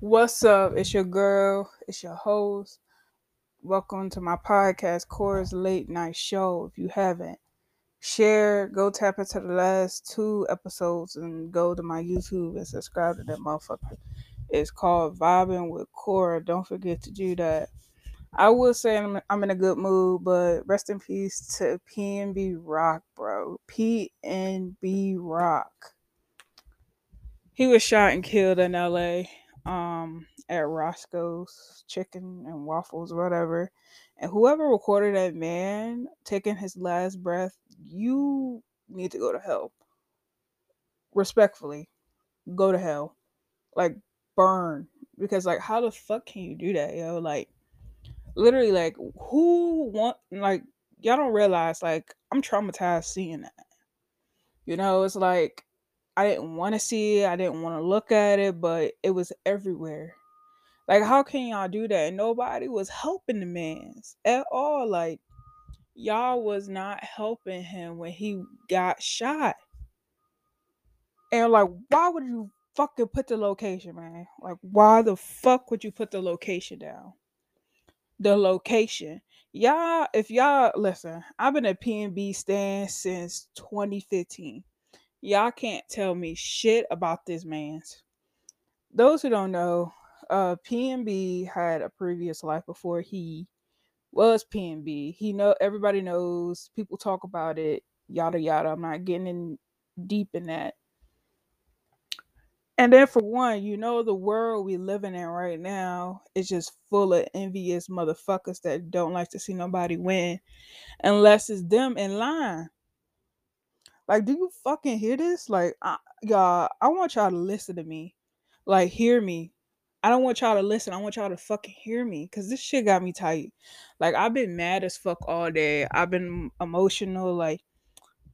What's up? It's your girl. It's your host. Welcome to my podcast, Core's Late Night Show. If you haven't shared, go tap into the last two episodes and go to my YouTube and subscribe to that motherfucker. It's called Vibing with Cora. Don't forget to do that. I will say I'm, I'm in a good mood, but rest in peace to PNB Rock, bro. PNB Rock. He was shot and killed in LA um, at Roscoe's Chicken and Waffles, whatever. And whoever recorded that man taking his last breath, you need to go to hell. Respectfully, go to hell. Like, burn. Because, like, how the fuck can you do that, yo? Like, literally, like, who want, like, y'all don't realize, like, I'm traumatized seeing that. You know, it's like, I didn't want to see it, I didn't want to look at it, but it was everywhere. Like, how can y'all do that? And nobody was helping the man's at all. Like, y'all was not helping him when he got shot. And like, why would you fucking put the location, man? Like, why the fuck would you put the location down? The location. Y'all, if y'all listen, I've been a PNB stand since 2015. Y'all can't tell me shit about this man's. Those who don't know, uh PNB had a previous life before he was PNB. He know everybody knows, people talk about it, yada yada. I'm not getting in deep in that. And then for one, you know the world we living in right now is just full of envious motherfuckers that don't like to see nobody win unless it's them in line. Like, do you fucking hear this? Like, I, y'all, I want y'all to listen to me. Like, hear me. I don't want y'all to listen. I want y'all to fucking hear me because this shit got me tight. Like, I've been mad as fuck all day. I've been emotional. Like,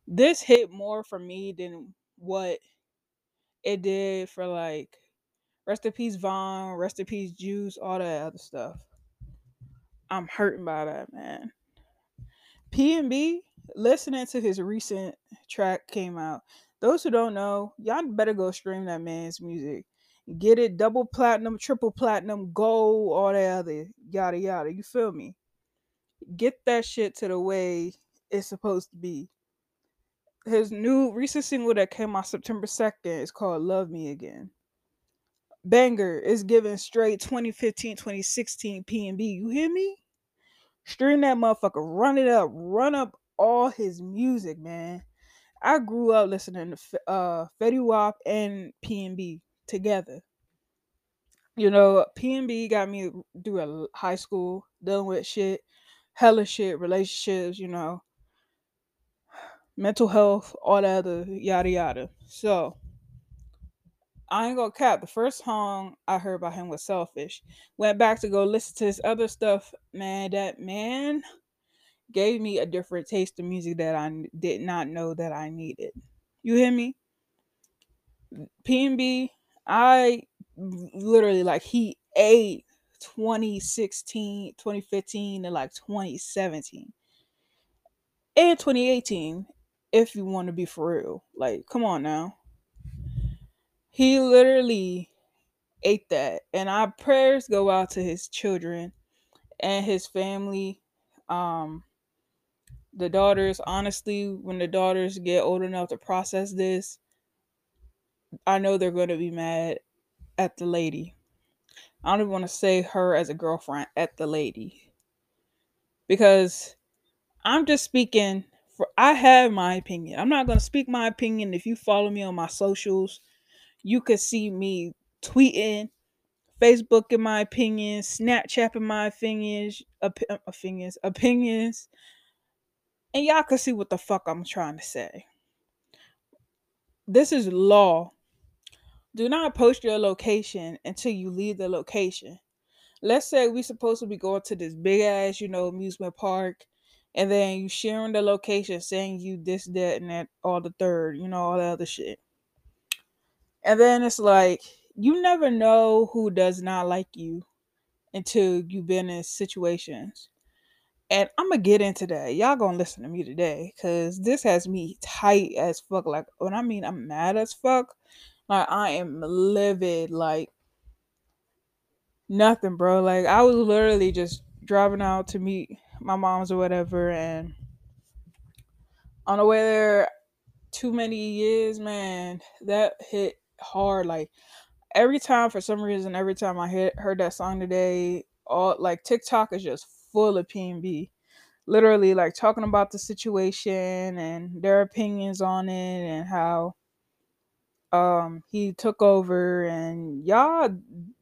this hit more for me than what it did for, like, rest in peace, Von, rest in peace, Juice, all that other stuff. I'm hurting by that, man. PNB, listening to his recent track came out. Those who don't know, y'all better go stream that man's music. Get it double platinum, triple platinum, gold, all that other yada yada. You feel me? Get that shit to the way it's supposed to be. His new recent single that came out September 2nd is called Love Me Again. Banger is giving straight 2015, 2016 PNB. You hear me? Stream that motherfucker. Run it up. Run up all his music, man. I grew up listening to uh Fetty Wap and PNB together. You know, PNB got me through a high school, dealing with shit, hella shit, relationships, you know, mental health, all that other yada yada. So I ain't gonna cap. The first song I heard by him was Selfish. Went back to go listen to his other stuff. Man, that man gave me a different taste of music that I did not know that I needed. You hear me? PNB, I literally like he ate 2016, 2015, and like 2017. And 2018, if you want to be for real. Like, come on now. He literally ate that. And our prayers go out to his children and his family. Um the daughters, honestly, when the daughters get old enough to process this, I know they're going to be mad at the lady. I don't even want to say her as a girlfriend at the lady. Because I'm just speaking for I have my opinion. I'm not going to speak my opinion. If you follow me on my socials, you could see me tweeting, Facebook in my opinions, Snapchat in my opinions, op- opinions, opinions, and y'all can see what the fuck I'm trying to say. This is law. Do not post your location until you leave the location. Let's say we supposed to be going to this big ass, you know, amusement park, and then you sharing the location saying you this, that, and that, all the third, you know, all the other shit. And then it's like you never know who does not like you until you've been in situations. And I'm gonna get into that. Y'all gonna listen to me today because this has me tight as fuck. Like when I mean I'm mad as fuck, like I am livid. Like Nothing, bro. Like I was literally just driving out to meet my mom's or whatever, and on the way there, too many years, man, that hit hard. Like every time, for some reason, every time I hit, heard that song today, all like TikTok is just full of PNB. Literally, like talking about the situation and their opinions on it and how um he took over and y'all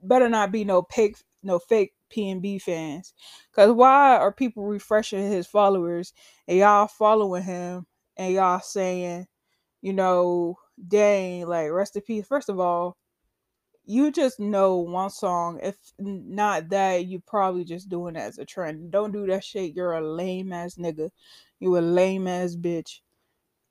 better not be no fake no fake PNB fans. Cause why are people refreshing his followers and y'all following him and y'all saying, you know, dang, like rest in peace. First of all, you just know one song. If not that, you probably just doing it as a trend. Don't do that shit. You're a lame ass nigga. You a lame ass bitch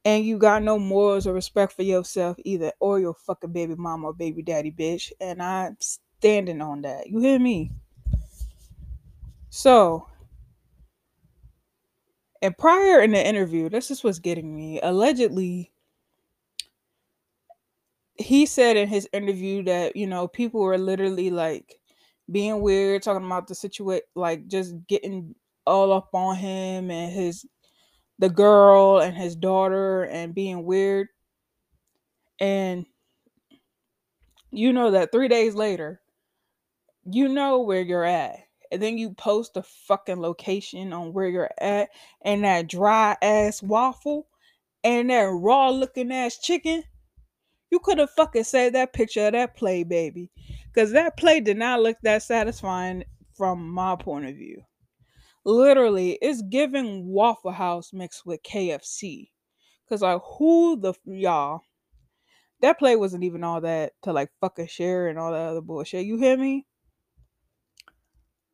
and you got no morals or respect for yourself either, or your fucking baby mama or baby daddy, bitch. And I'm standing on that. You hear me? So, and prior in the interview, this is what's getting me. Allegedly, he said in his interview that you know people were literally like being weird, talking about the situation, like just getting all up on him and his the girl and his daughter and being weird. And you know that three days later, you know where you're at. And then you post the fucking location on where you're at and that dry ass waffle and that raw looking ass chicken. You could have fucking saved that picture of that play, baby. Because that play did not look that satisfying from my point of view. Literally, it's giving Waffle House mixed with KFC. Cause like who the y'all that play wasn't even all that to like fucking share and all that other bullshit. You hear me?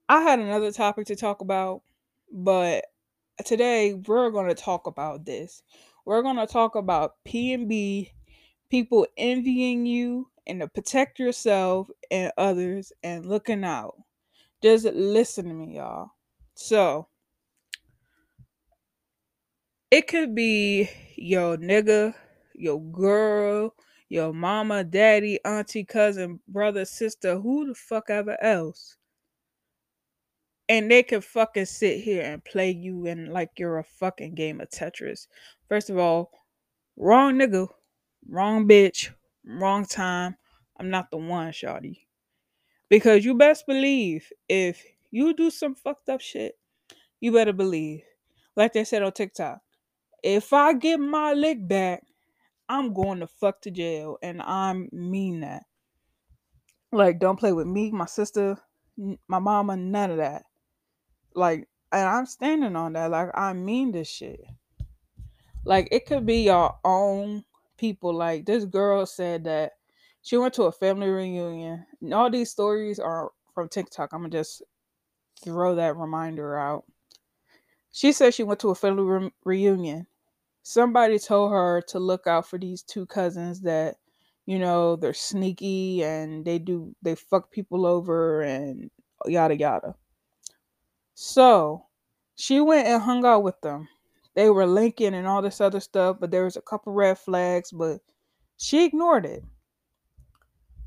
I had another topic to talk about, but today we're going to talk about this. We're going to talk about PNB, people envying you, and to protect yourself and others and looking out. Just listen to me, y'all. So, it could be your nigga, your girl, your mama, daddy, auntie, cousin, brother, sister, who the fuck ever else and they can fucking sit here and play you in like you're a fucking game of Tetris. First of all, wrong nigga, wrong bitch, wrong time. I'm not the one, shawty. Because you best believe if you do some fucked up shit, you better believe. Like they said on TikTok, if I get my lick back, I'm going to fuck to jail. And I mean that. Like, don't play with me, my sister, my mama, none of that. Like, and I'm standing on that. Like, I mean this shit. Like, it could be your own people. Like, this girl said that she went to a family reunion. And all these stories are from TikTok. I'm gonna just throw that reminder out. She said she went to a family re- reunion. Somebody told her to look out for these two cousins that, you know, they're sneaky and they do they fuck people over and yada yada. So she went and hung out with them. They were linking and all this other stuff, but there was a couple red flags, but she ignored it.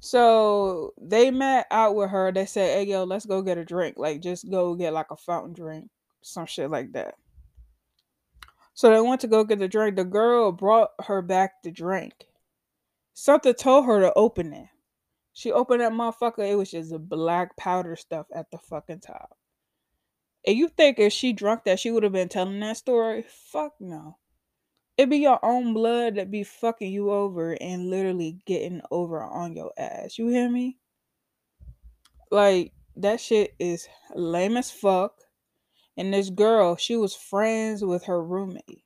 So they met out with her. They said, Hey yo, let's go get a drink. Like just go get like a fountain drink, some shit like that. So they went to go get the drink. The girl brought her back the drink. Something told her to open it. She opened that motherfucker. It was just black powder stuff at the fucking top. And you think if she drunk that she would have been telling that story? Fuck no. It be your own blood that be fucking you over and literally getting over on your ass. You hear me? Like that shit is lame as fuck. And this girl, she was friends with her roommate.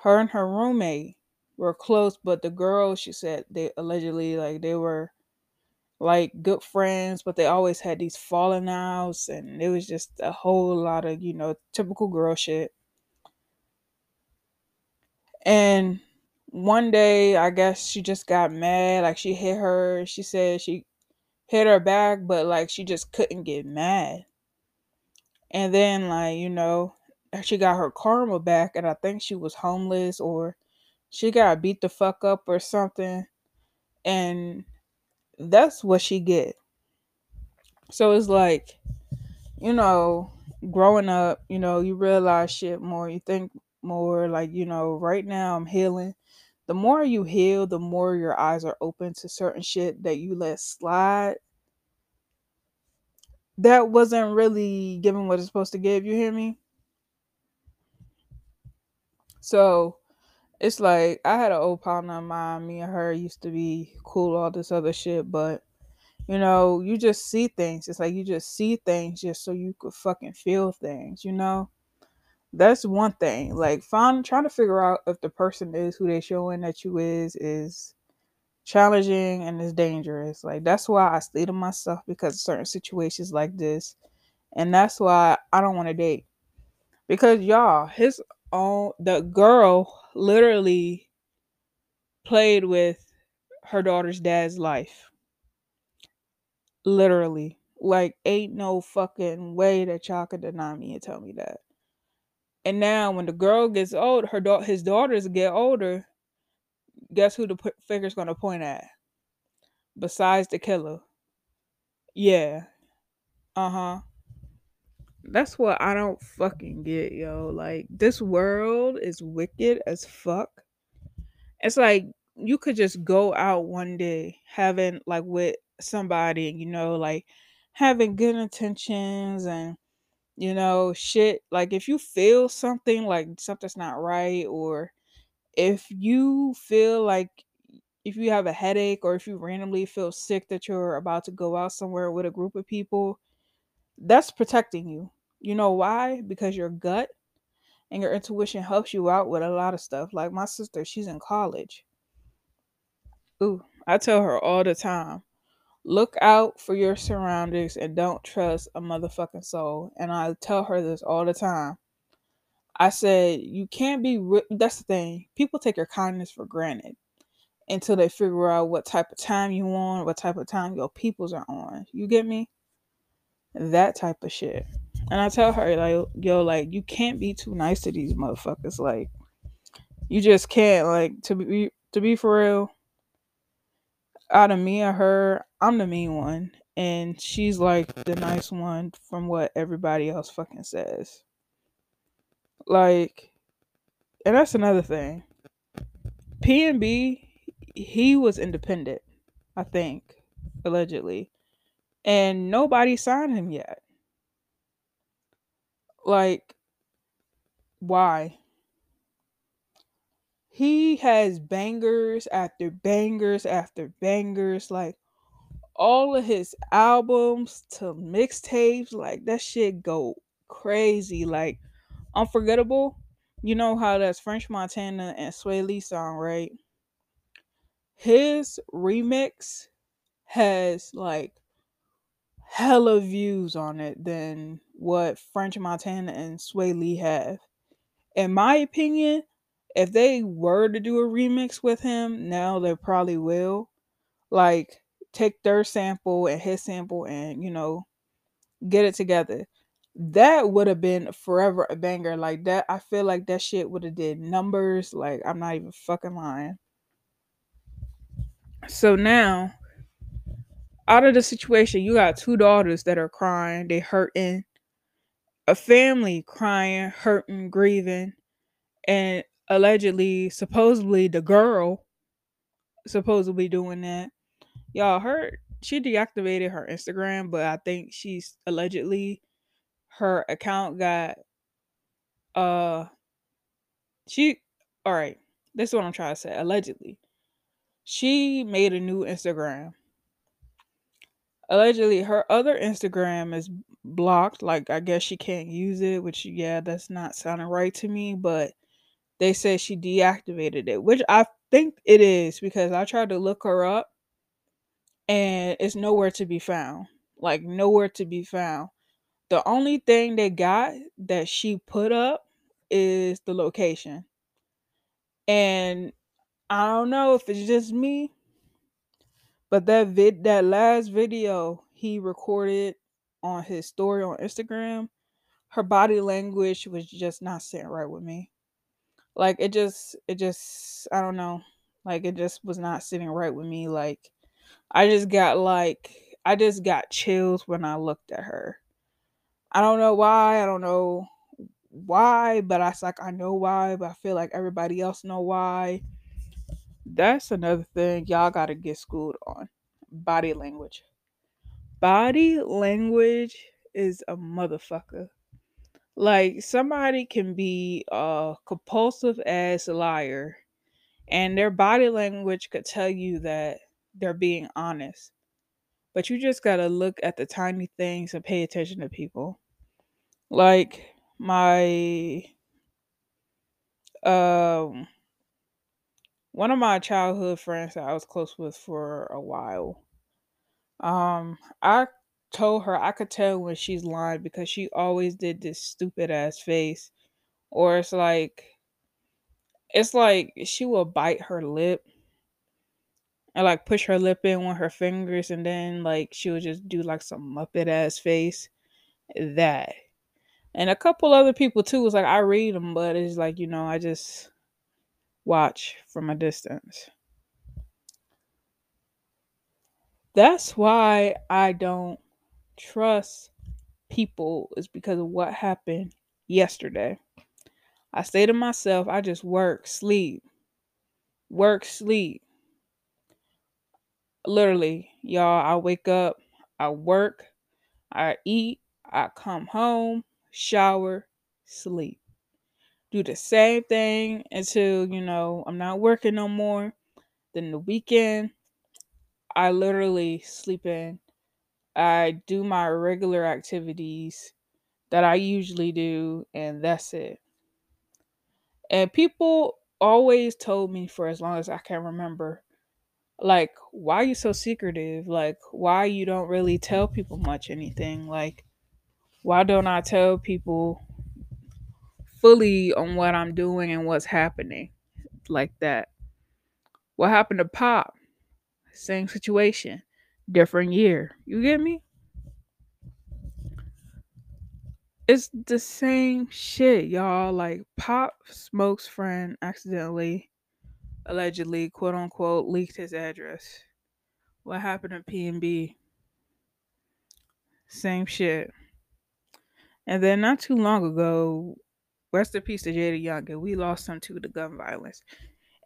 Her and her roommate were close, but the girl, she said they allegedly like they were like good friends, but they always had these falling outs, and it was just a whole lot of you know typical girl shit. And one day, I guess she just got mad, like she hit her. She said she hit her back, but like she just couldn't get mad. And then, like you know, she got her karma back, and I think she was homeless or she got beat the fuck up or something. And that's what she get. So it's like, you know, growing up, you know, you realize shit more, you think more like, you know, right now I'm healing. The more you heal, the more your eyes are open to certain shit that you let slide. That wasn't really giving what it's supposed to give, you hear me? So it's like I had an old partner of mine, me and her used to be cool, all this other shit, but you know, you just see things. It's like you just see things just so you could fucking feel things, you know? That's one thing. Like find trying to figure out if the person is who they showing that you is is challenging and is dangerous. Like that's why I stay to myself because certain situations like this. And that's why I don't want to date. Because y'all, his own the girl literally played with her daughter's dad's life. Literally. Like ain't no fucking way that y'all could deny me and tell me that. And now when the girl gets old, her da- his daughters get older, guess who the p- finger's gonna point at? Besides the killer. Yeah. Uh-huh. That's what I don't fucking get, yo. Like this world is wicked as fuck. It's like you could just go out one day having like with somebody, you know, like having good intentions and you know, shit. Like if you feel something like something's not right or if you feel like if you have a headache or if you randomly feel sick that you're about to go out somewhere with a group of people, that's protecting you. You know why? Because your gut and your intuition helps you out with a lot of stuff. Like my sister, she's in college. Ooh, I tell her all the time look out for your surroundings and don't trust a motherfucking soul. And I tell her this all the time. I said, you can't be, re- that's the thing. People take your kindness for granted until they figure out what type of time you on, what type of time your peoples are on. You get me? That type of shit. And I tell her, like, yo, like, you can't be too nice to these motherfuckers. Like, you just can't. Like, to be to be for real, out of me or her, I'm the mean one. And she's like the nice one from what everybody else fucking says. Like, and that's another thing. P and B, he was independent, I think, allegedly. And nobody signed him yet. Like, why? He has bangers after bangers after bangers. Like, all of his albums to mixtapes, like, that shit go crazy. Like, Unforgettable. You know how that's French Montana and Swae Lee song, right? His remix has like hella views on it than what French Montana and Swae Lee have. In my opinion, if they were to do a remix with him, now they probably will. Like take their sample and his sample and, you know, get it together. That would have been forever a banger. Like that, I feel like that shit would have did numbers. Like I'm not even fucking lying. So now out of the situation, you got two daughters that are crying, they hurting, a family crying, hurting, grieving, and allegedly, supposedly, the girl supposedly doing that. Y'all heard she deactivated her Instagram, but I think she's allegedly her account got uh she all right. This is what I'm trying to say. Allegedly, she made a new Instagram allegedly her other Instagram is blocked. Like I guess she can't use it, which yeah, that's not sounding right to me. But they say she deactivated it, which I think it is because I tried to look her up and it's nowhere to be found. Like nowhere to be found. The only thing they got that she put up is the location. And I don't know if it's just me, but that vid that last video he recorded on his story on Instagram, her body language was just not sitting right with me. Like it just it just I don't know. Like it just was not sitting right with me. Like I just got like I just got chills when I looked at her. I don't know why. I don't know why, but I like, I know why, but I feel like everybody else know why. That's another thing y'all gotta get schooled on. Body language. Body language is a motherfucker. Like somebody can be a compulsive ass liar and their body language could tell you that they're being honest. But you just gotta look at the tiny things and pay attention to people. Like my um one of my childhood friends that I was close with for a while. Um, I told her I could tell when she's lying because she always did this stupid ass face, or it's like, it's like she will bite her lip and like push her lip in with her fingers, and then like she would just do like some muppet ass face. That, and a couple other people too was like I read them, but it's like you know I just watch from a distance. That's why I don't trust people is because of what happened yesterday. I say to myself, I just work, sleep, work, sleep. Literally, y'all, I wake up, I work, I eat, I come home, shower, sleep. Do the same thing until, you know, I'm not working no more. Then the weekend, I literally sleep in. I do my regular activities that I usually do, and that's it. And people always told me for as long as I can remember, like, why are you so secretive? Like, why you don't really tell people much anything? Like, why don't I tell people fully on what I'm doing and what's happening? Like that. What happened to Pop? Same situation, different year. You get me? It's the same shit, y'all. Like Pop Smoke's friend accidentally, allegedly, quote unquote, leaked his address. What happened to P and B? Same shit. And then not too long ago, rest in peace to Jada Young, and we lost him to the gun violence.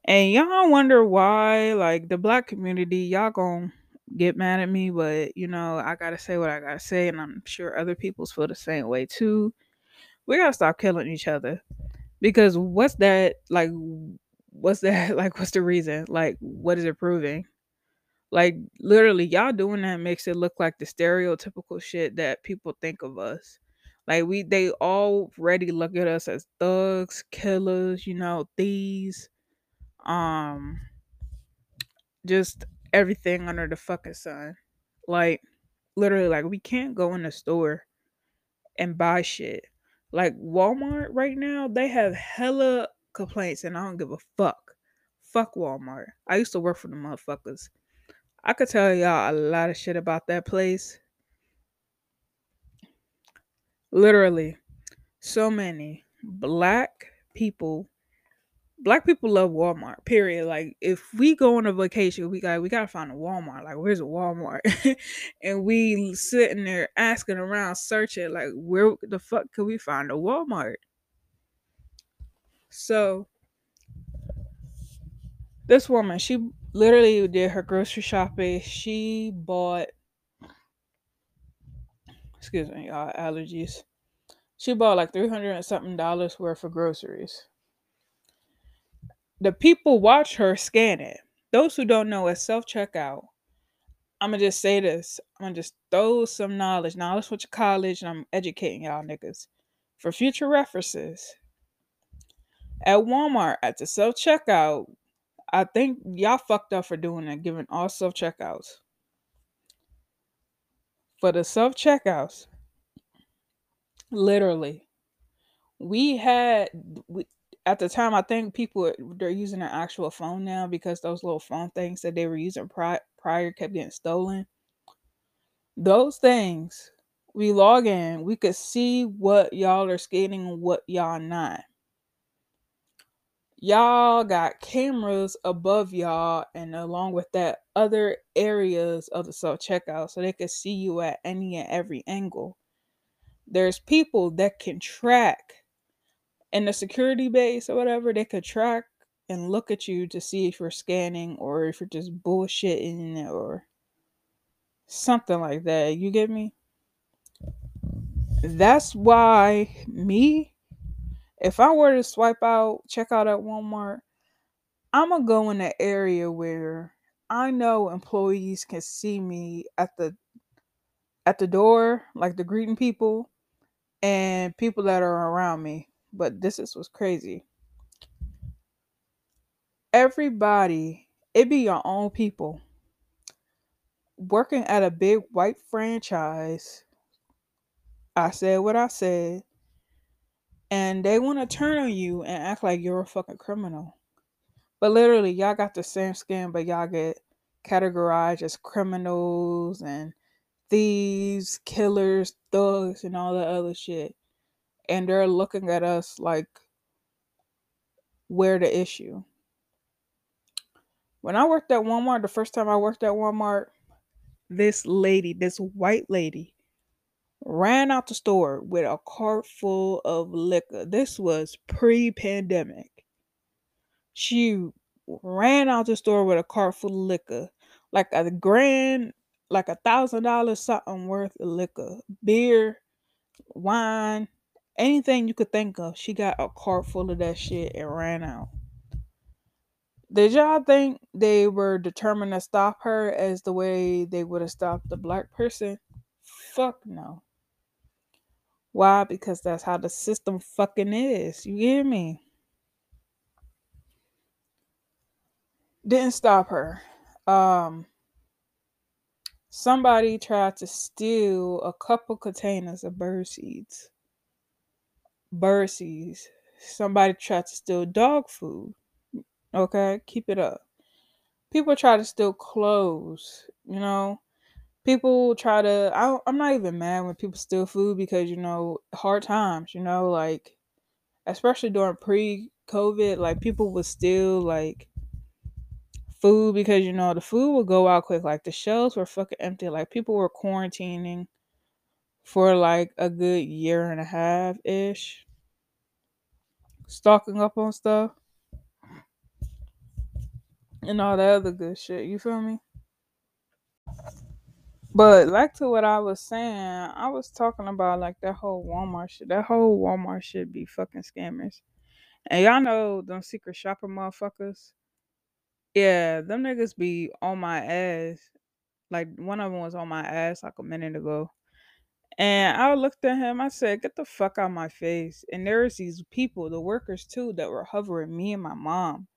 And y'all wonder why, like the black community, y'all gonna get mad at me, but you know, I gotta say what I gotta say, and I'm sure other people's feel the same way too. We gotta stop killing each other. Because what's that like what's that like what's the reason? Like what is it proving? Like literally y'all doing that makes it look like the stereotypical shit that people think of us. Like we they already look at us as thugs, killers, you know, thieves um just everything under the fucking sun. Like literally like we can't go in the store and buy shit. Like walmart right now they have hella complaints and i don't give a fuck. Fuck walmart. I used to work for the motherfuckers. I could tell y'all a lot of shit about that place. Literally so many black people black people love Walmart. Period. Like if we go on a vacation, we got we gotta find a Walmart. Like where's a Walmart? and we sitting there asking around, searching like where the fuck could we find a Walmart? So this woman, she literally did her grocery shopping. She bought excuse me, y'all allergies. She bought like three hundred and something dollars worth of groceries the people watch her scan it. Those who don't know, it's self checkout. I'm gonna just say this. I'm gonna just throw some knowledge. Knowledge with your college, and I'm educating y'all niggas for future references. At Walmart, at the self checkout, I think y'all fucked up for doing that, giving all self checkouts. For the self checkouts, literally, we had we, at the time, I think people they're using an actual phone now because those little phone things that they were using pri- prior kept getting stolen. Those things, we log in, we could see what y'all are skating and what y'all not. y'all got cameras above y'all and along with that other areas of the self checkout so they could see you at any and every angle there's people that can track in the security base or whatever they could track and look at you to see if you're scanning or if you're just bullshitting or something like that you get me? That's why me if i were to swipe out check out at walmart i'm gonna go in an area where i know employees can see me at the at the door like the greeting people and people that are around me but this is what's crazy. Everybody it be your own people working at a big white franchise. I said what i said and they want to turn on you and act like you're a fucking criminal. But literally y'all got the same skin but y'all get categorized as criminals and thieves killers thugs and all that other shit and they're looking at us like we're the issue when I worked at Walmart, the first time I worked at Walmart, this lady, this white lady, ran out the store with a cart full of liquor. This was pre pandemic. She ran out the store with a cart full of liquor, like a grand, like a thousand dollars something worth of liquor, beer, wine, anything you could think of. She got a cart full of that shit and ran out. Did y'all think they were determined to stop her as the way they would have stopped the black person? Fuck no. Why? Because that's how the system fucking is. You hear me? Didn't stop her. Um somebody tried to steal a couple containers of bird seeds. Bird. Somebody tried to steal dog food. Okay, keep it up. People try to steal clothes, you know. People try to. I, I'm not even mad when people steal food because you know hard times. You know, like especially during pre-COVID, like people would steal like food because you know the food would go out quick. Like the shelves were fucking empty. Like people were quarantining for like a good year and a half ish, stocking up on stuff and all that other good shit. You feel me? But like to what I was saying, I was talking about like that whole Walmart shit. That whole Walmart shit be fucking scammers. And y'all know them secret shopper motherfuckers. Yeah, them niggas be on my ass. Like one of them was on my ass like a minute ago. And I looked at him, I said, Get the fuck out of my face. And there's these people, the workers too, that were hovering me and my mom.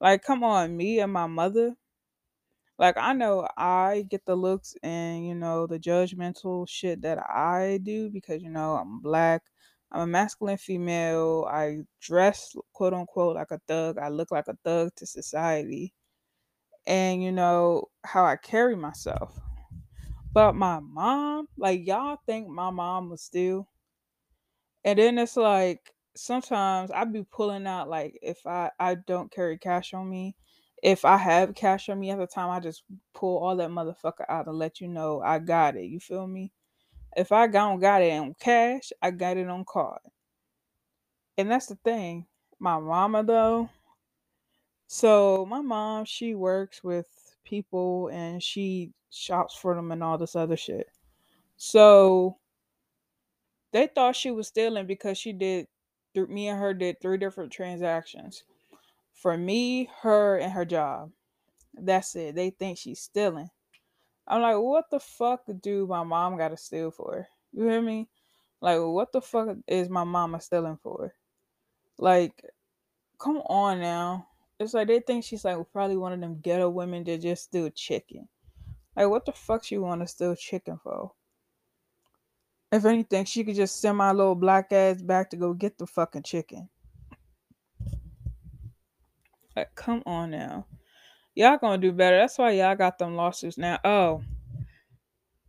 Like, come on, me and my mother. Like, I know I get the looks and, you know, the judgmental shit that I do because, you know, I'm black. I'm a masculine female. I dress, quote unquote, like a thug. I look like a thug to society. And, you know, how I carry myself. But my mom, like, y'all think my mom was still. And then it's like, sometimes I'd be pulling out, like, if I, I don't carry cash on me, if I have cash on me at the time, I just pull all that motherfucker out and let you know I got it. You feel me? If I don't got it on cash, I got it on card. And that's the thing. My mama though. So my mom, she works with people and she shops for them and all this other shit. So they thought she was stealing because she did me and her did three different transactions for me, her, and her job. That's it. They think she's stealing. I'm like, what the fuck do my mom gotta steal for? You hear me? Like, what the fuck is my mama stealing for? Like, come on now. It's like they think she's like probably one of them ghetto women that just steal chicken. Like, what the fuck she want to steal chicken for? If anything, she could just send my little black ass back to go get the fucking chicken. Like, come on now. Y'all gonna do better. That's why y'all got them lawsuits now. Oh.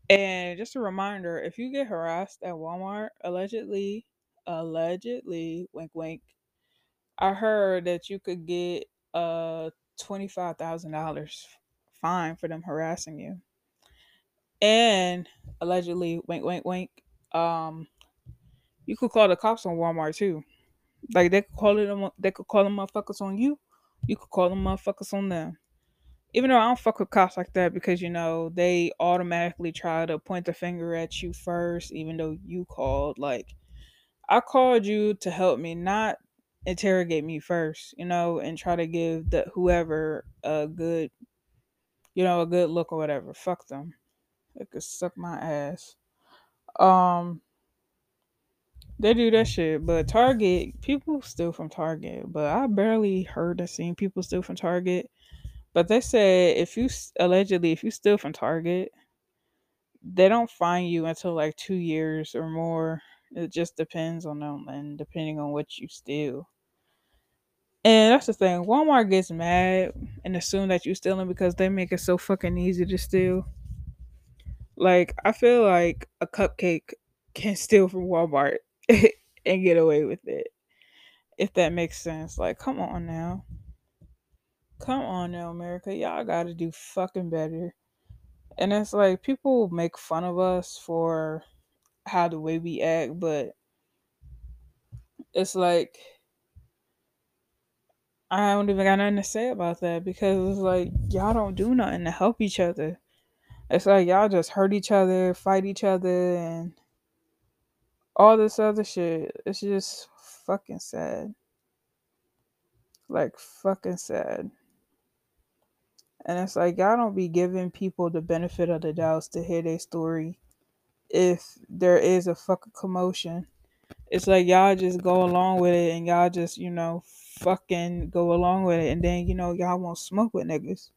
And just a reminder if you get harassed at Walmart, allegedly, allegedly, wink, wink, I heard that you could get uh $25,000 Fine for them harassing you. And allegedly, wink, wink, wink. Um, you could call the cops on Walmart too. Like they could call it, on, they could call them motherfuckers on you. You could call them motherfuckers on them. Even though I don't fuck with cops like that because you know they automatically try to point the finger at you first, even though you called. Like I called you to help me, not interrogate me first, you know, and try to give the whoever a good you know, a good look or whatever. Fuck them. They could suck my ass. Um, they do that shit, but Target people steal from Target, but I barely heard or seen people steal from Target. But they said if you allegedly if you steal from Target, they don't find you until like two years or more. It just depends on them and depending on what you steal. And that's the thing. Walmart gets mad and assume that you're stealing because they make it so fucking easy to steal. Like I feel like a cupcake can steal from Walmart and get away with it. If that makes sense. Like, come on now. Come on now, America. Y'all gotta do fucking better. And it's like people make fun of us for how the way we act, but it's like I don't even got nothing to say about that because it's like y'all don't do nothing to help each other. It's like y'all just hurt each other, fight each other, and all this other shit. It's just fucking sad. Like fucking sad. And it's like y'all don't be giving people the benefit of the doubts to hear their story if there is a fucking commotion. It's like y'all just go along with it and y'all just, you know, fucking go along with it and then, you know, y'all won't smoke with niggas.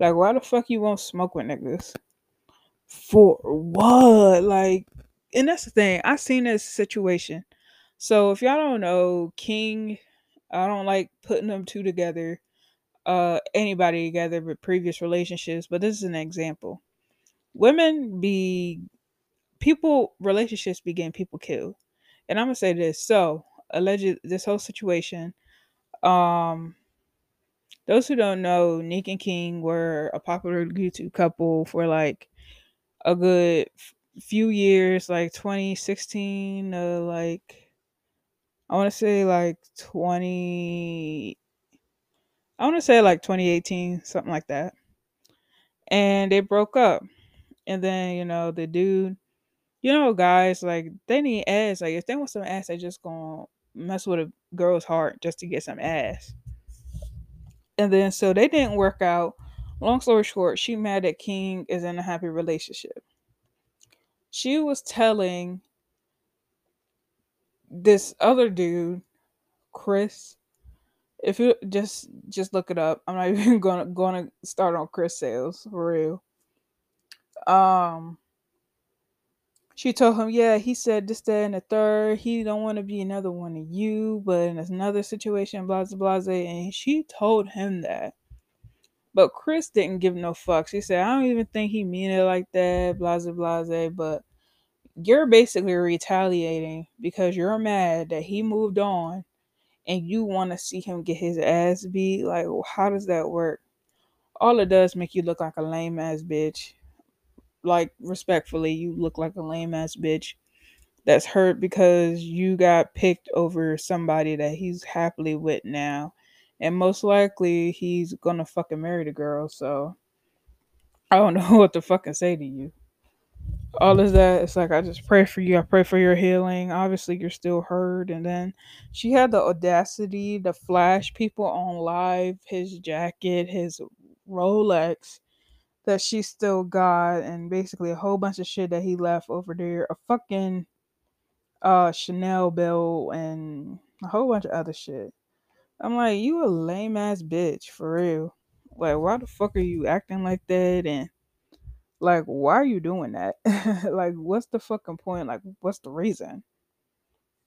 Like why the fuck you won't smoke with niggas? For what? Like and that's the thing. I seen this situation. So if y'all don't know, King, I don't like putting them two together, uh anybody together with previous relationships, but this is an example. Women be people relationships be getting people killed. And I'm gonna say this. So alleged this whole situation, um those who don't know, Nick and King were a popular YouTube couple for like a good few years, like 2016 uh, like I want to say like 20 I want to say like 2018, something like that. And they broke up. And then, you know, the dude, you know, guys, like, they need ass. Like, if they want some ass, they just gonna mess with a girl's heart just to get some ass. And then, so they didn't work out. Long story short, she mad that King is in a happy relationship. She was telling this other dude, Chris, if you just just look it up, I'm not even gonna gonna start on Chris Sails for real. Um, she told him, yeah, he said this, that, and the third. He don't want to be another one of you, but in another situation, blah blah blah. And she told him that. But Chris didn't give no fucks. He said, I don't even think he mean it like that, blah blah blah. But you're basically retaliating because you're mad that he moved on and you want to see him get his ass beat. Like, how does that work? All it does make you look like a lame ass bitch. Like, respectfully, you look like a lame ass bitch that's hurt because you got picked over somebody that he's happily with now. And most likely he's gonna fucking marry the girl, so I don't know what to fucking say to you. All of that it's like i just pray for you. I pray for your healing. Obviously you're still hurt. And then she had the audacity to flash people on live his jacket his rolex that she still got and basically a whole bunch of shit that he left over there a fucking uh chanel bill and a whole bunch of other shit i'm like you a lame ass bitch for real like why the fuck are you acting like that and like, why are you doing that? like, what's the fucking point? Like, what's the reason?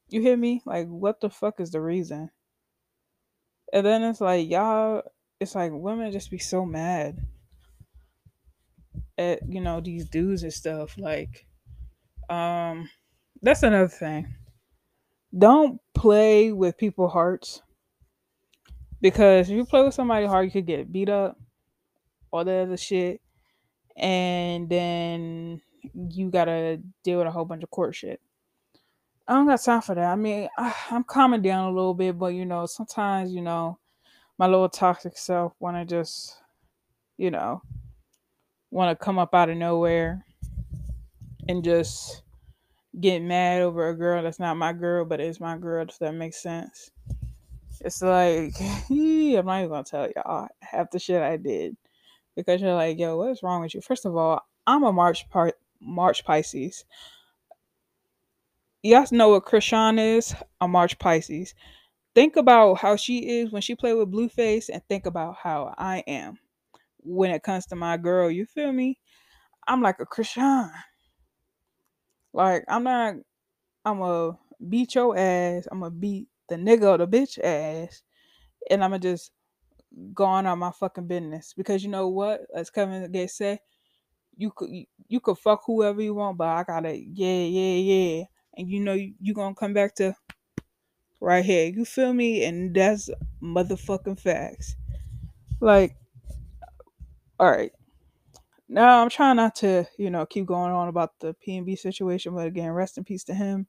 You hear me? Like, what the fuck is the reason? And then it's like, y'all, it's like women just be so mad at, you know, these dudes and stuff. Like, um, that's another thing. Don't play with people's hearts. Because if you play with somebody hard, you could get beat up, all the other shit, and then you gotta deal with a whole bunch of court shit. I don't got time for that. I mean, I'm calming down a little bit, but you know, sometimes you know, my little toxic self want to just, you know, want to come up out of nowhere and just get mad over a girl that's not my girl, but is my girl. If that makes sense. It's like I'm not even gonna tell y'all half the shit I did because you're like, yo, what's wrong with you? First of all, I'm a March part March Pisces. Guys know what Chrisean is? A March Pisces. Think about how she is when she played with Blueface, and think about how I am when it comes to my girl. You feel me? I'm like a Chrisean. Like I'm not. I'm a beat your ass. I'm gonna beat the nigga or the bitch ass, and I'm gonna just go on out my fucking business because you know what? As Kevin Gates say, you could you could fuck whoever you want, but I gotta yeah yeah yeah, and you know you, you gonna come back to right here. You feel me? And that's motherfucking facts. Like, all right. Now I'm trying not to, you know, keep going on about the PNB situation, but again, rest in peace to him.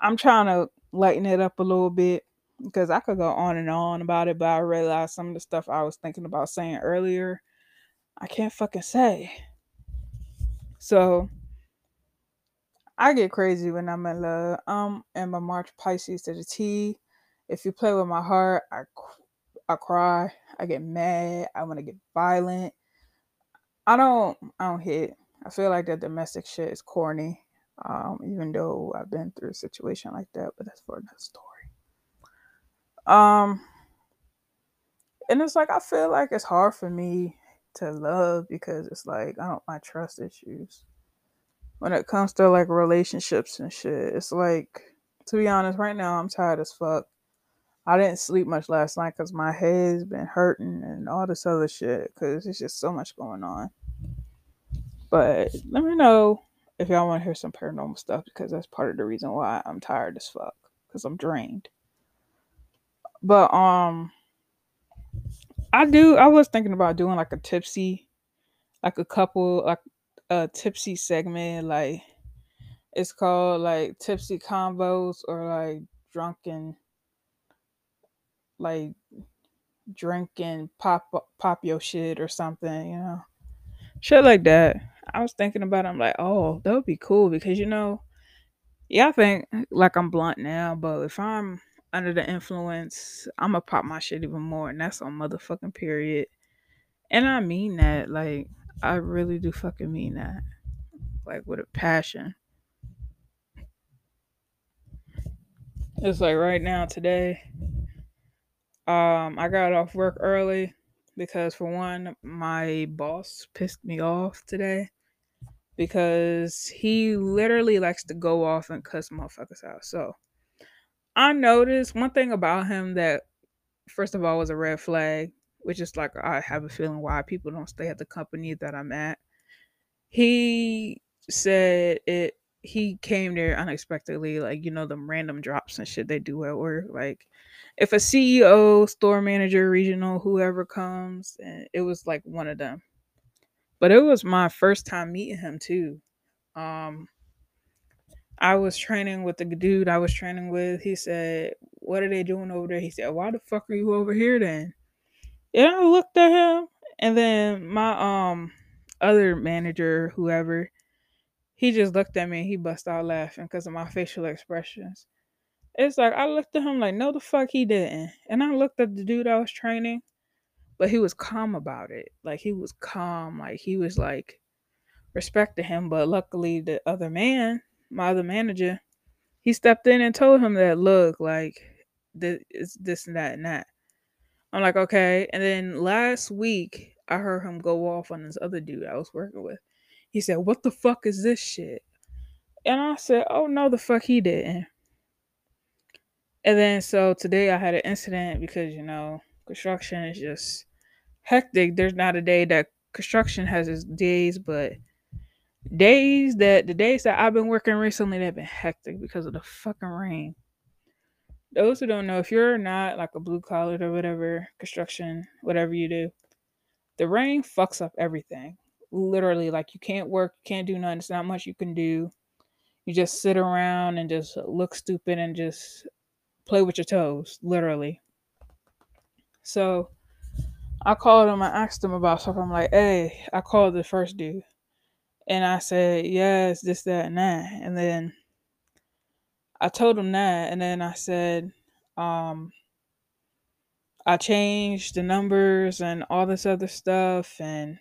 I'm trying to lighten it up a little bit because I could go on and on about it, but I realized some of the stuff I was thinking about saying earlier, I can't fucking say. So I get crazy when I'm in love. Um, and my March Pisces to the T. If you play with my heart, I, I cry. I get mad. I want to get violent. I don't. I don't hit. I feel like that domestic shit is corny. Um, even though I've been through a situation like that, but that's for another story. Um, and it's like I feel like it's hard for me to love because it's like I don't my trust issues when it comes to like relationships and shit. It's like to be honest, right now I'm tired as fuck. I didn't sleep much last night because my head's been hurting and all this other shit because it's just so much going on. But let me know if y'all want to hear some paranormal stuff because that's part of the reason why I'm tired as fuck because I'm drained. But um, I do. I was thinking about doing like a tipsy, like a couple, like a tipsy segment. Like it's called like tipsy combos or like drunken, like drinking pop pop your shit or something. You know, shit like that. I was thinking about. It, I'm like, oh, that would be cool because you know, yeah, I think like I'm blunt now, but if I'm under the influence, I'm gonna pop my shit even more, and that's on motherfucking period. And I mean that, like, I really do fucking mean that, like with a passion. It's like right now today, um, I got off work early because for one, my boss pissed me off today because he literally likes to go off and cuss motherfuckers out. So I noticed one thing about him that first of all was a red flag, which is like I have a feeling why people don't stay at the company that I'm at. He said it he came there unexpectedly, like you know, them random drops and shit they do at work. Like if a CEO, store manager, regional, whoever comes, and it was like one of them. But it was my first time meeting him too. Um I was training with the dude I was training with. He said, What are they doing over there? He said, Why the fuck are you over here then? And I looked at him and then my um other manager, whoever, he just looked at me and he bust out laughing because of my facial expressions. It's like I looked at him like, no the fuck he didn't. And I looked at the dude I was training, but he was calm about it. Like he was calm. Like he was like respect to him. But luckily the other man my other manager, he stepped in and told him that look like this, this and that and that. I'm like okay. And then last week I heard him go off on this other dude I was working with. He said, "What the fuck is this shit?" And I said, "Oh no, the fuck he didn't." And then so today I had an incident because you know construction is just hectic. There's not a day that construction has its days, but days that the days that I've been working recently they've been hectic because of the fucking rain. those who don't know, if you're not like a blue collar or whatever, construction, whatever you do, the rain fucks up everything. Literally, like you can't work, can't do nothing. It's not much you can do. You just sit around and just look stupid and just play with your toes, literally. So I called him, I asked him about something. I'm like, hey, I called the first dude. And I said, yes, this, that, and that. And then I told him that. And then I said, um, I changed the numbers and all this other stuff. And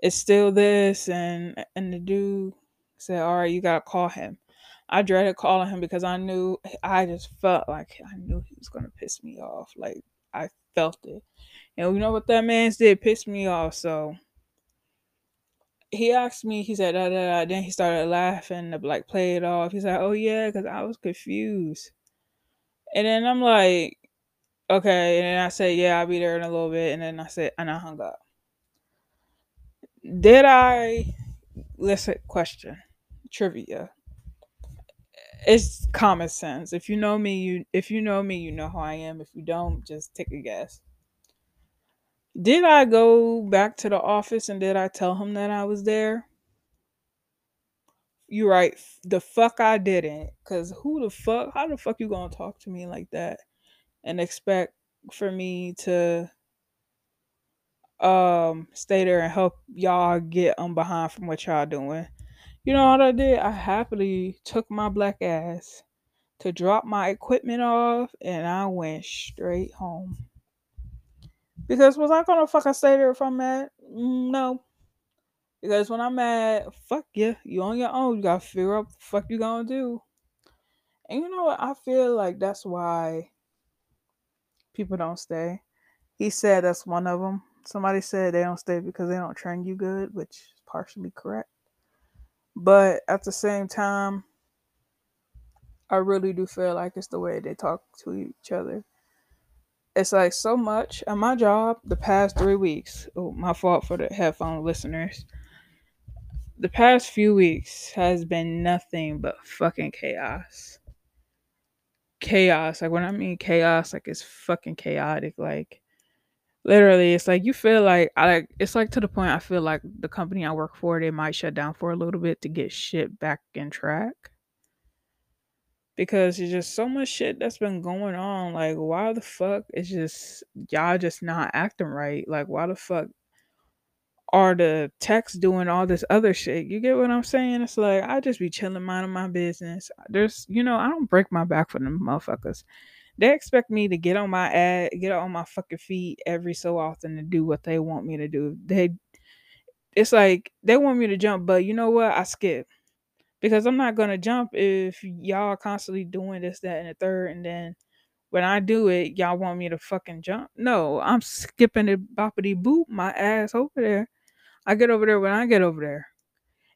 it's still this. And, and the dude said, all right, you got to call him. I dreaded calling him because I knew, I just felt like I knew he was to piss me off. Like, I felt it. And you know what that man did? Pissed me off. So he asked me, he said, da, da, da. then he started laughing to like play it off. He's like, oh yeah, because I was confused. And then I'm like, okay. And then I said, yeah, I'll be there in a little bit. And then I said, and I hung up. Did I, listen, question, trivia. It's common sense. If you know me, you if you know me, you know who I am. If you don't, just take a guess. Did I go back to the office and did I tell him that I was there? You're right. The fuck I didn't. Cause who the fuck? How the fuck you gonna talk to me like that and expect for me to um stay there and help y'all get on behind from what y'all doing? You know what I did? I happily took my black ass to drop my equipment off and I went straight home. Because was I gonna fucking stay there if I'm mad? Mm, No. Because when I'm mad, fuck yeah, you on your own. You gotta figure out what the fuck you gonna do. And you know what? I feel like that's why people don't stay. He said that's one of them. Somebody said they don't stay because they don't train you good, which is partially correct. But at the same time, I really do feel like it's the way they talk to each other. It's like so much at my job the past three weeks. Oh, my fault for the headphone listeners. The past few weeks has been nothing but fucking chaos. Chaos. Like when I mean chaos, like it's fucking chaotic. Like literally, it's like you feel like I like it's like to the point I feel like the company I work for they might shut down for a little bit to get shit back in track because there's just so much shit that's been going on. Like, why the fuck is just y'all just not acting right? Like, why the fuck are the techs doing all this other shit? You get what I'm saying? It's like I just be chilling, minding my business. There's, you know, I don't break my back for them motherfuckers. They expect me to get on my ad, get on my fucking feet every so often to do what they want me to do. They, it's like they want me to jump, but you know what? I skip because I'm not gonna jump if y'all constantly doing this, that, and the third, and then when I do it, y'all want me to fucking jump. No, I'm skipping it boppity boop my ass over there. I get over there when I get over there.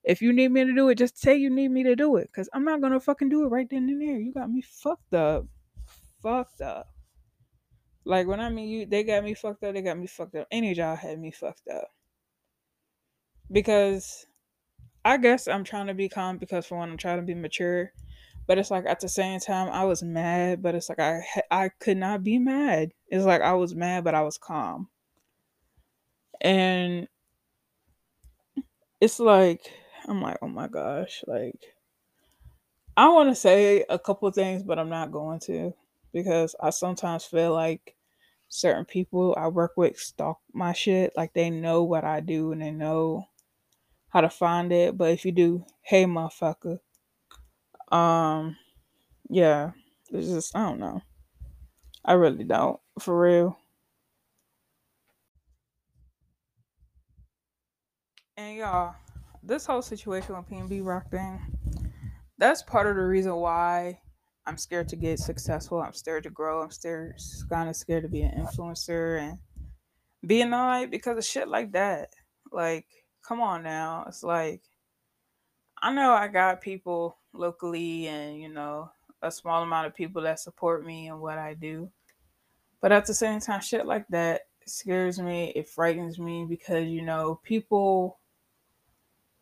If you need me to do it, just say you need me to do it. Cause I'm not gonna fucking do it right then and there. You got me fucked up. Fucked up. Like when I mean you they got me fucked up, they got me fucked up. Any job had me fucked up. Because I guess I'm trying to be calm because for one, I'm trying to be mature. But it's like at the same time, I was mad, but it's like I I could not be mad. It's like I was mad, but I was calm. And it's like I'm like, oh my gosh, like I want to say a couple things, but I'm not going to because I sometimes feel like certain people I work with stalk my shit, like they know what I do and they know how to find it. But if you do, hey motherfucker, um, yeah, it's just I don't know. I really don't, for real. And y'all, this whole situation with PNB Rock thing, that's part of the reason why I'm scared to get successful. I'm scared to grow. I'm scared, kind of scared to be an influencer and being alright because of shit like that. Like, come on now. It's like I know I got people locally and you know a small amount of people that support me and what I do. But at the same time, shit like that scares me. It frightens me because you know people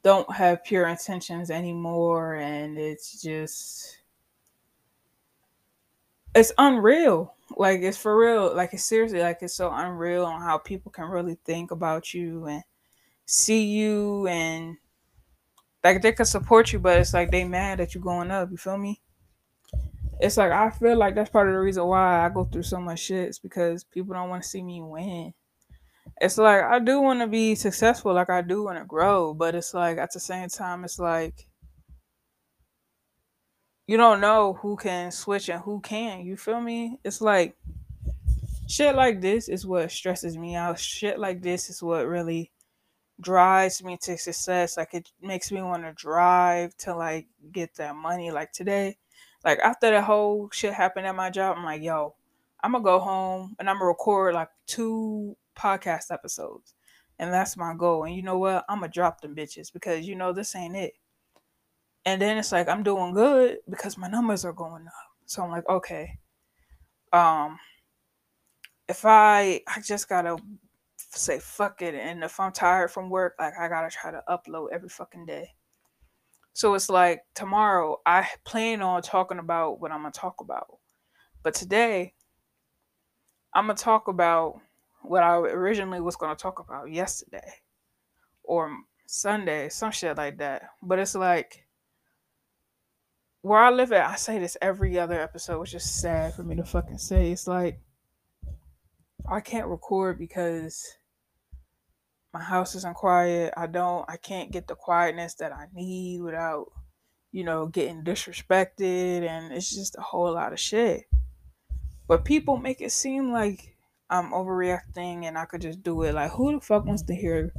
don't have pure intentions anymore, and it's just it's unreal. Like it's for real. Like it's seriously like it's so unreal on how people can really think about you and see you and like they can support you, but it's like they mad that you going up. You feel me? It's like I feel like that's part of the reason why I go through so much shit. It's because people don't want to see me win. It's like I do want to be successful, like I do want to grow, but it's like at the same time, it's like you don't know who can switch and who can. You feel me? It's like shit like this is what stresses me out. Shit like this is what really drives me to success. Like it makes me want to drive to like get that money. Like today, like after the whole shit happened at my job, I'm like, yo, I'm gonna go home and I'm gonna record like two podcast episodes. And that's my goal. And you know what? I'm gonna drop them bitches because you know this ain't it. And then it's like I'm doing good because my numbers are going up. So I'm like, okay. Um if I I just gotta say fuck it and if I'm tired from work, like I gotta try to upload every fucking day. So it's like tomorrow I plan on talking about what I'm gonna talk about. But today I'm gonna talk about what I originally was gonna talk about yesterday or Sunday, some shit like that. But it's like where I live at, I say this every other episode, which is sad for me to fucking say. It's like I can't record because my house isn't quiet. I don't I can't get the quietness that I need without, you know, getting disrespected and it's just a whole lot of shit. But people make it seem like I'm overreacting and I could just do it. Like who the fuck wants to hear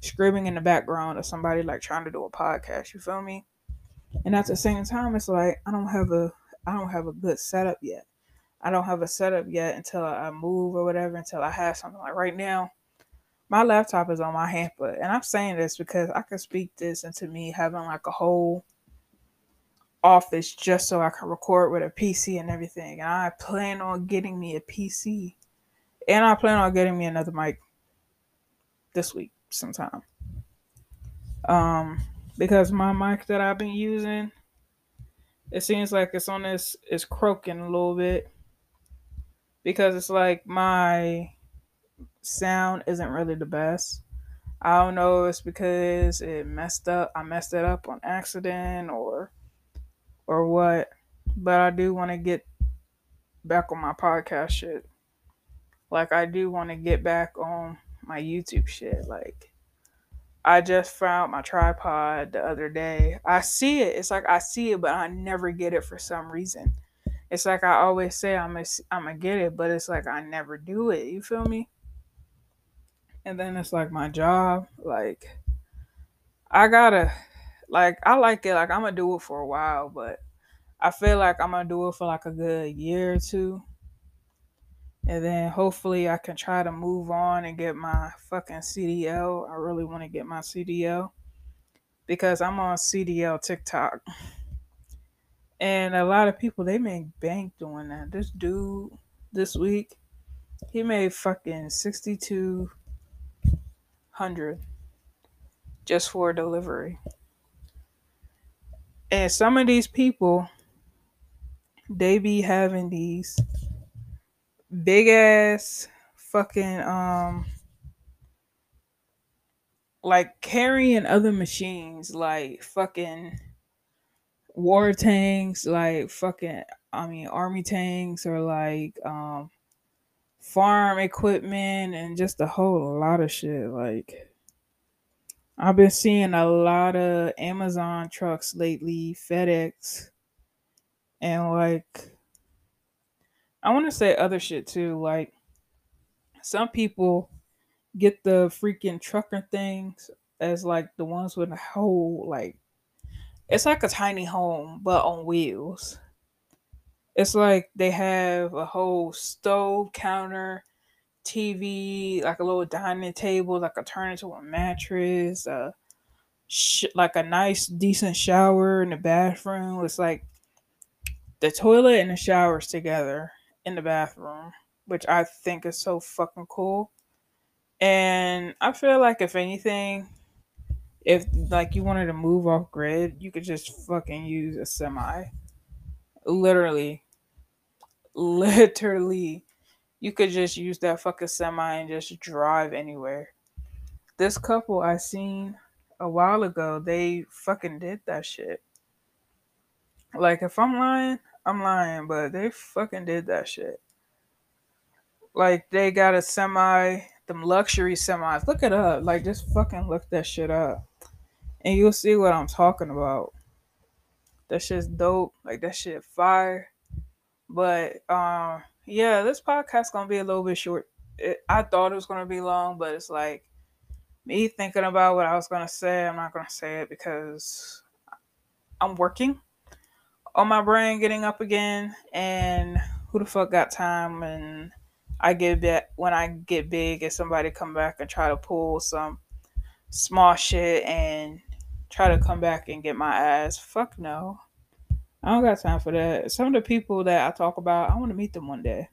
screaming in the background of somebody like trying to do a podcast? You feel me? And at the same time, it's like I don't have a I don't have a good setup yet. I don't have a setup yet until I move or whatever. Until I have something like right now, my laptop is on my hamper, and I'm saying this because I can speak this into me having like a whole office just so I can record with a PC and everything. And I plan on getting me a PC, and I plan on getting me another mic this week sometime. Um, because my mic that I've been using, it seems like it's on this, it's croaking a little bit because it's like my sound isn't really the best. I don't know if it's because it messed up. I messed it up on accident or or what. But I do want to get back on my podcast shit. Like I do want to get back on my YouTube shit. Like I just found my tripod the other day. I see it. It's like I see it, but I never get it for some reason. It's like I always say I'm a, I'm gonna get it, but it's like I never do it. You feel me? And then it's like my job. Like I gotta, like I like it. Like I'm gonna do it for a while, but I feel like I'm gonna do it for like a good year or two. And then hopefully I can try to move on and get my fucking CDL. I really want to get my CDL because I'm on CDL TikTok. And a lot of people they make bank doing that. This dude this week, he made fucking sixty two hundred just for delivery. And some of these people, they be having these big ass fucking um like carrying other machines like fucking war tanks like fucking i mean army tanks or like um farm equipment and just a whole lot of shit like i've been seeing a lot of amazon trucks lately fedex and like I want to say other shit too. Like some people get the freaking trucker things as like the ones with a whole like it's like a tiny home but on wheels. It's like they have a whole stove counter, TV, like a little dining table, like a turn into a mattress, uh, sh- like a nice decent shower in the bathroom. It's like the toilet and the showers together in the bathroom, which I think is so fucking cool. And I feel like if anything, if like you wanted to move off grid, you could just fucking use a semi. Literally. literally you could just use that fucking semi and just drive anywhere. This couple I seen a while ago, they fucking did that shit. Like if I'm lying, I'm lying, but they fucking did that shit. Like they got a semi, them luxury semis. Look it up. Like just fucking look that shit up. And you'll see what I'm talking about. That shit's dope. Like that shit fire. But um yeah, this podcast gonna be a little bit short. It, I thought it was gonna be long, but it's like me thinking about what I was gonna say. I'm not gonna say it because I'm working on my brain getting up again, and who the fuck got time? And I get back when I get big, and somebody come back and try to pull some small shit and try to come back and get my ass. Fuck no. I don't got time for that. Some of the people that I talk about, I want to meet them one day.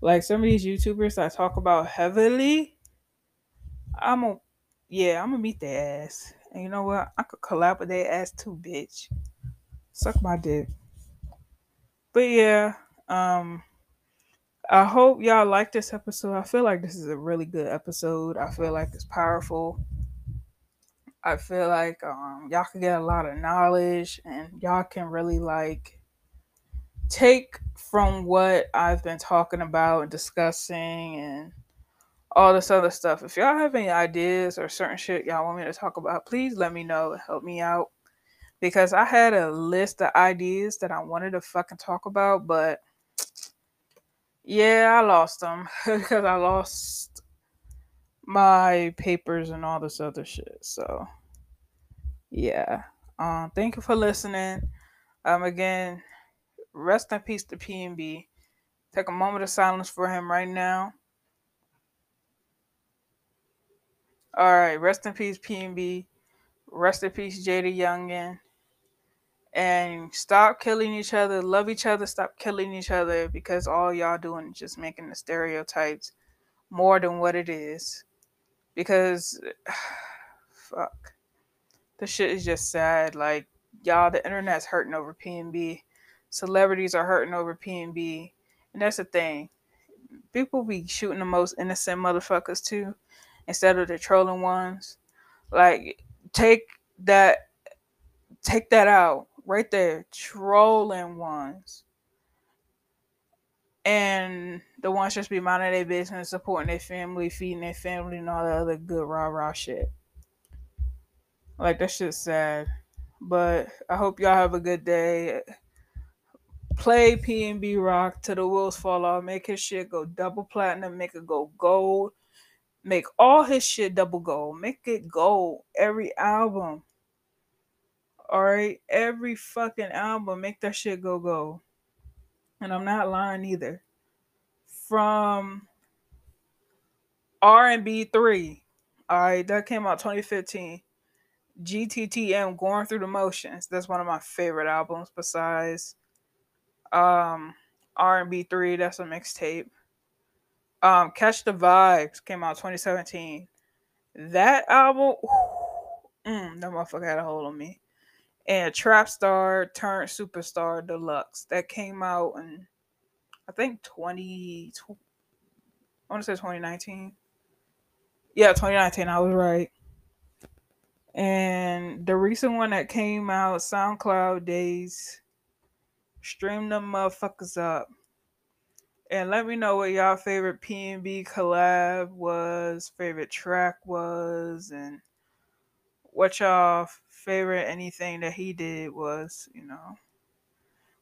Like some of these YouTubers I talk about heavily, I'm a yeah, I'm gonna meet their ass. And you know what? I could collab with their ass too, bitch. Suck my dick. But yeah, um I hope y'all like this episode. I feel like this is a really good episode. I feel like it's powerful. I feel like um, y'all can get a lot of knowledge and y'all can really like take from what I've been talking about and discussing and all this other stuff. If y'all have any ideas or certain shit y'all want me to talk about, please let me know. Help me out. Because I had a list of ideas that I wanted to fucking talk about, but yeah, I lost them because I lost my papers and all this other shit. So yeah. Um, thank you for listening. Um, again, rest in peace to PNB. Take a moment of silence for him right now. All right, rest in peace, PNB. Rest in peace, Jada Youngin. And stop killing each other. Love each other. Stop killing each other because all y'all doing is just making the stereotypes more than what it is. Because, fuck this shit is just sad. Like, y'all, the internet's hurting over PNB. Celebrities are hurting over PNB. And that's the thing. People be shooting the most innocent motherfuckers too, instead of the trolling ones. Like, take that take that out right there. Trolling ones. And the ones just be minding their business, supporting their family, feeding their family, and all the other good rah rah shit. Like that shit's sad. But I hope y'all have a good day. Play PNB Rock till the wheels fall off. Make his shit go double platinum. Make it go gold. Make all his shit double gold. Make it gold. Every album. Alright? Every fucking album. Make that shit go go. And I'm not lying either. From R&B 3. Alright, that came out 2015 GTTM going through the motions. That's one of my favorite albums besides um R&B 3, that's a mixtape. Um Catch the Vibes came out 2017. That album mm, that motherfucker had a hold on me. And Trap Star turned Superstar Deluxe that came out in I think 20 I want to say 2019. Yeah, 2019. I was right. And the recent one that came out, SoundCloud Daze, stream them motherfuckers up. And let me know what y'all favorite PNB collab was, favorite track was, and what y'all favorite anything that he did was, you know.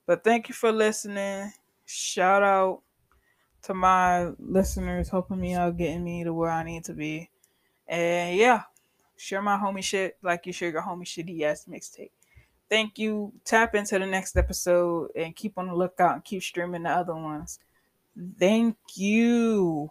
But thank you for listening. Shout out to my listeners helping me out, getting me to where I need to be. And yeah. Share my homie shit like you share your homie shitty ass mixtape. Thank you. Tap into the next episode and keep on the lookout and keep streaming the other ones. Thank you.